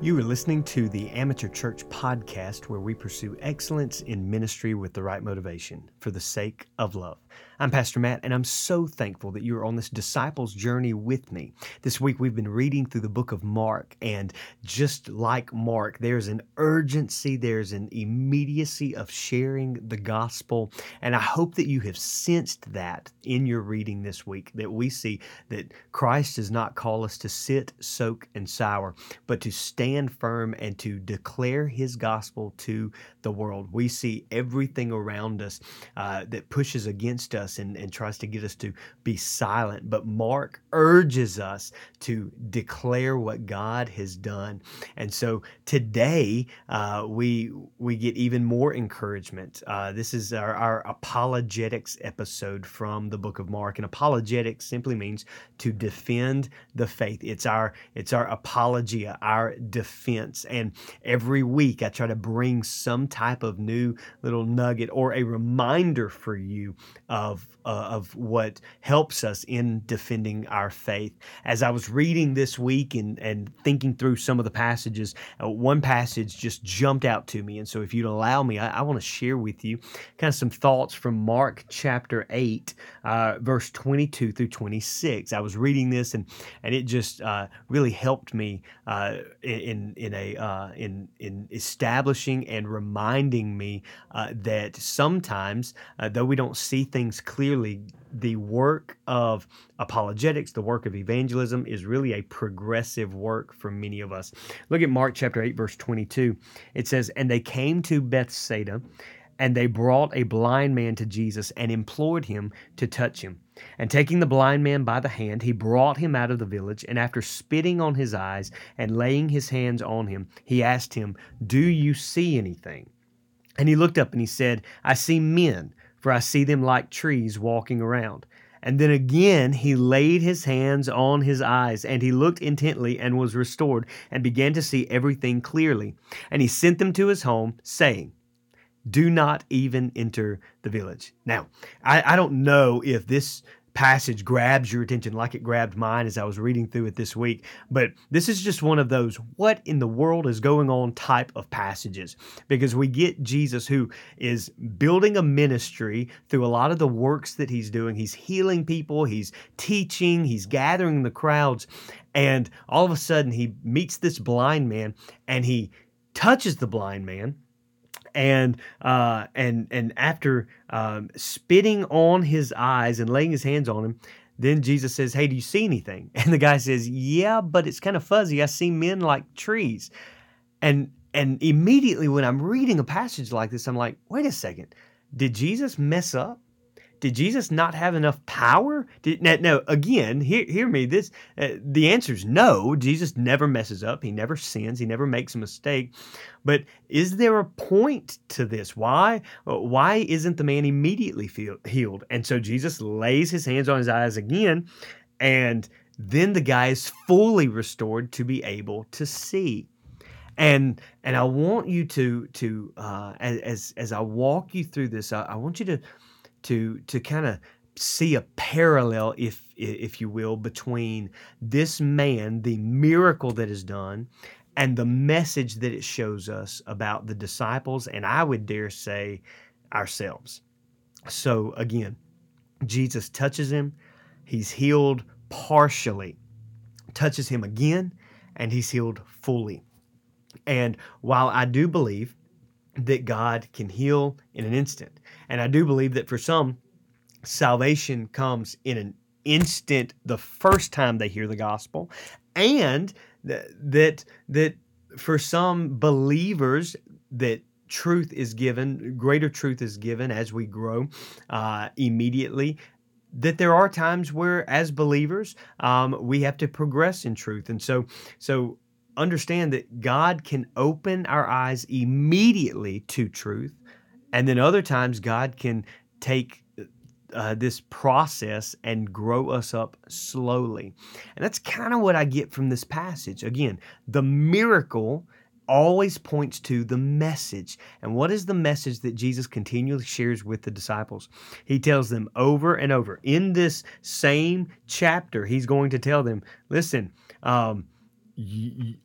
You are listening to the Amateur Church podcast where we pursue excellence in ministry with the right motivation for the sake of love. I'm Pastor Matt, and I'm so thankful that you are on this disciples journey with me. This week we've been reading through the book of Mark, and just like Mark, there's an urgency, there's an immediacy of sharing the gospel, and I hope that you have sensed that in your reading this week, that we see that Christ does not call us to sit, soak, and sour, but to stand firm and to declare his gospel to the world. We see everything around us uh, that pushes against us us and, and tries to get us to be silent. But Mark urges us to declare what God has done. And so today uh, we we get even more encouragement. Uh, this is our, our apologetics episode from the book of Mark. And apologetics simply means to defend the faith. It's our it's our apologia, our defense. And every week I try to bring some type of new little nugget or a reminder for you of uh, of what helps us in defending our faith. As I was reading this week and and thinking through some of the passages, uh, one passage just jumped out to me, and so if you'd allow me, I, I want to share with you kind of some thoughts from Mark chapter eight, uh, verse twenty two through twenty six. I was reading this and and it just uh, really helped me uh, in in a uh, in in establishing and reminding me that sometimes though we don't see things clearly the work of apologetics, the work of evangelism, is really a progressive work for many of us. Look at Mark chapter 8, verse 22. It says, And they came to Bethsaida, and they brought a blind man to Jesus and implored him to touch him. And taking the blind man by the hand, he brought him out of the village, and after spitting on his eyes and laying his hands on him, he asked him, Do you see anything? And he looked up and he said, I see men for I see them like trees walking around. And then again he laid his hands on his eyes, and he looked intently and was restored, and began to see everything clearly. And he sent them to his home, saying, Do not even enter the village. Now, I, I don't know if this passage grabs your attention like it grabbed mine as I was reading through it this week. But this is just one of those what in the world is going on type of passages because we get Jesus who is building a ministry through a lot of the works that he's doing. He's healing people, he's teaching, he's gathering the crowds. And all of a sudden, he meets this blind man and he touches the blind man and uh, and and after um, spitting on his eyes and laying his hands on him, then Jesus says, "Hey, do you see anything?" And the guy says, "Yeah, but it's kind of fuzzy. I see men like trees." And and immediately when I'm reading a passage like this, I'm like, "Wait a second, did Jesus mess up?" Did Jesus not have enough power? Did, now, now, again, hear, hear me. This uh, the answer is no. Jesus never messes up. He never sins. He never makes a mistake. But is there a point to this? Why uh, why isn't the man immediately feel, healed? And so Jesus lays his hands on his eyes again, and then the guy is fully restored to be able to see and and I want you to to uh, as as I walk you through this, I, I want you to to to kind of see a parallel if if you will between this man the miracle that is done and the message that it shows us about the disciples and I would dare say ourselves. So again, Jesus touches him, he's healed partially. Touches him again and he's healed fully. And while I do believe that God can heal in an instant. And I do believe that for some, salvation comes in an instant the first time they hear the gospel, and that that for some believers that truth is given, greater truth is given as we grow uh, immediately that there are times where as believers um, we have to progress in truth and so so understand that God can open our eyes immediately to truth, and then other times God can take uh, this process and grow us up slowly. And that's kind of what I get from this passage. Again, the miracle always points to the message. And what is the message that Jesus continually shares with the disciples? He tells them over and over. In this same chapter, he's going to tell them listen, um,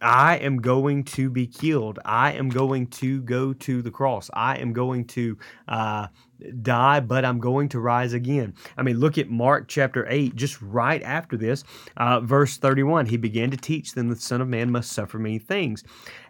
I am going to be killed. I am going to go to the cross. I am going to uh, die, but I'm going to rise again. I mean, look at Mark chapter 8, just right after this, uh, verse 31. He began to teach them the Son of Man must suffer many things.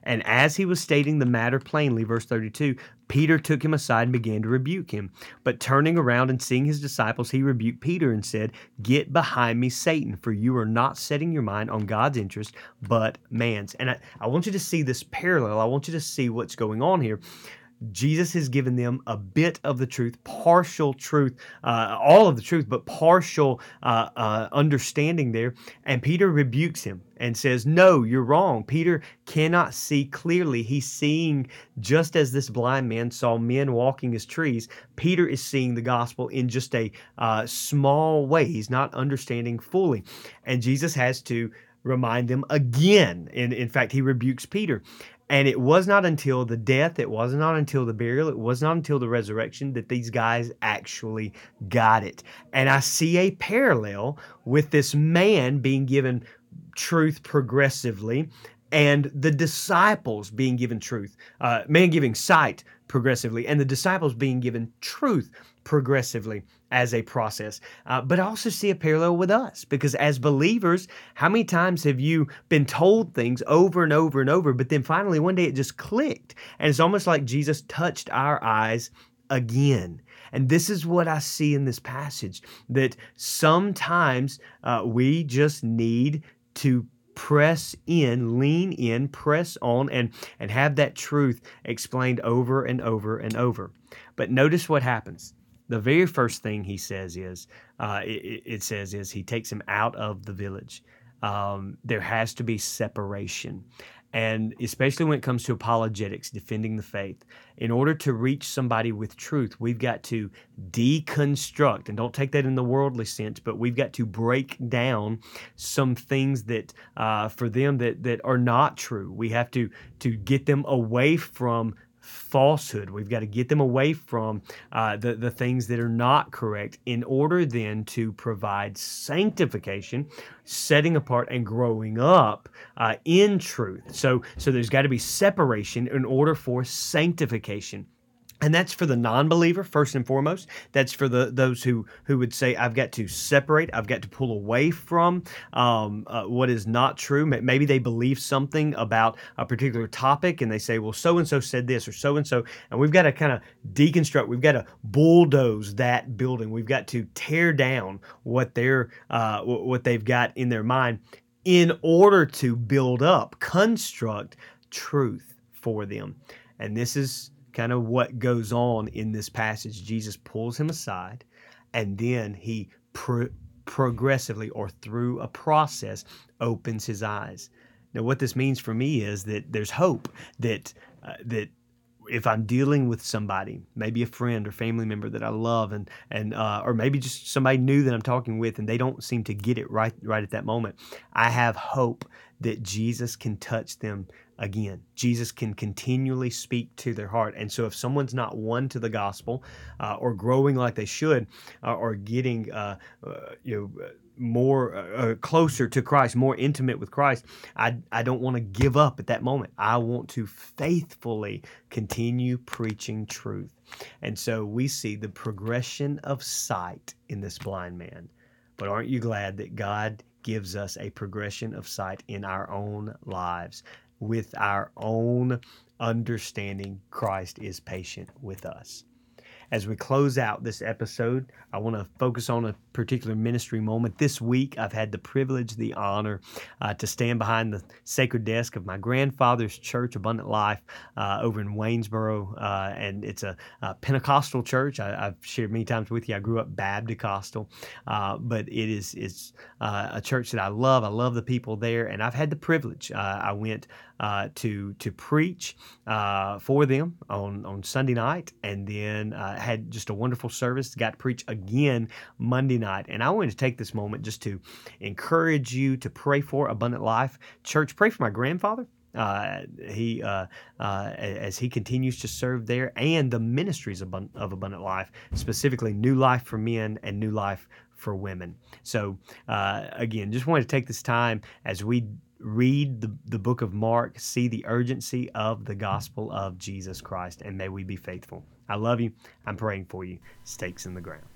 And as he was stating the matter plainly, verse 32, Peter took him aside and began to rebuke him. But turning around and seeing his disciples, he rebuked Peter and said, Get behind me, Satan, for you are not setting your mind on God's interest, but man's. And I, I want you to see this parallel. I want you to see what's going on here. Jesus has given them a bit of the truth, partial truth, uh, all of the truth, but partial uh, uh, understanding there. And Peter rebukes him and says, No, you're wrong. Peter cannot see clearly. He's seeing just as this blind man saw men walking as trees. Peter is seeing the gospel in just a uh, small way. He's not understanding fully. And Jesus has to remind them again. And in fact, he rebukes Peter. And it was not until the death, it was not until the burial, it was not until the resurrection that these guys actually got it. And I see a parallel with this man being given truth progressively and the disciples being given truth, uh, man giving sight progressively, and the disciples being given truth progressively as a process. Uh, but also see a parallel with us because as believers, how many times have you been told things over and over and over, but then finally one day it just clicked? And it's almost like Jesus touched our eyes again. And this is what I see in this passage that sometimes uh, we just need to press in, lean in, press on, and, and have that truth explained over and over and over. But notice what happens. The very first thing he says is uh, it, it, says is he takes him out of the village. Um, there has to be separation and especially when it comes to apologetics defending the faith in order to reach somebody with truth we've got to deconstruct and don't take that in the worldly sense but we've got to break down some things that uh, for them that that are not true. We have to to get them away from falsehood. We've got to get them away from uh, the, the things that are not correct in order then to provide sanctification, setting apart, and growing up uh, in truth. So, so there's got to be separation in order for sanctification and that's for the non-believer first and foremost. That's for the those who who would say i've got to separate. I've got to pull away from um, uh, what is not true. Maybe they believe something about a particular topic and they say well so and so said this or so and so and we've got to kind of deconstruct. We've got to bulldoze that building. We've got to tear down what they're uh, what they've got in their mind in order to build up construct truth for them. And this is kind of what goes on in this passage. Jesus pulls him aside and then he pro- progressively or through a process opens his eyes. Now, what this means for me is that there's hope that uh, that if I'm dealing with somebody, maybe a friend or family member that I love, and and uh, or maybe just somebody new that I'm talking with, and they don't seem to get it right right at that moment, I have hope that Jesus can touch them again. Jesus can continually speak to their heart. And so if someone's not won to the gospel uh, or growing like they should uh, or getting, uh, uh you know, more uh, uh, closer to Christ, more intimate with Christ, I, I don't want to give up at that moment. I want to faithfully continue preaching truth. And so we see the progression of sight in this blind man. But aren't you glad that God gives us a progression of sight in our own lives? With our own understanding, Christ is patient with us. As we close out this episode, I want to focus on a particular ministry moment. This week, I've had the privilege, the honor uh, to stand behind the sacred desk of my grandfather's church, Abundant Life, uh, over in Waynesboro. Uh, and it's a, a Pentecostal church. I, have shared many times with you. I grew up Baptist, uh, but it is it's uh, a church that I love. I love the people there, and I've had the privilege. Uh, I went uh, to to preach uh, for them on on Sunday night, and then uh, had just a wonderful service. Got to preach again Monday night, and I wanted to take this moment just to encourage you to pray for Abundant Life Church. Pray for my grandfather. Uh, he uh, uh, as he continues to serve there, and the ministries of, of Abundant Life, specifically New Life for Men and New Life for Women. So uh, again, just wanted to take this time as we read the, the book of Mark, see the urgency of the gospel of Jesus Christ, and may we be faithful. I love you. I'm praying for you. Stakes in the ground.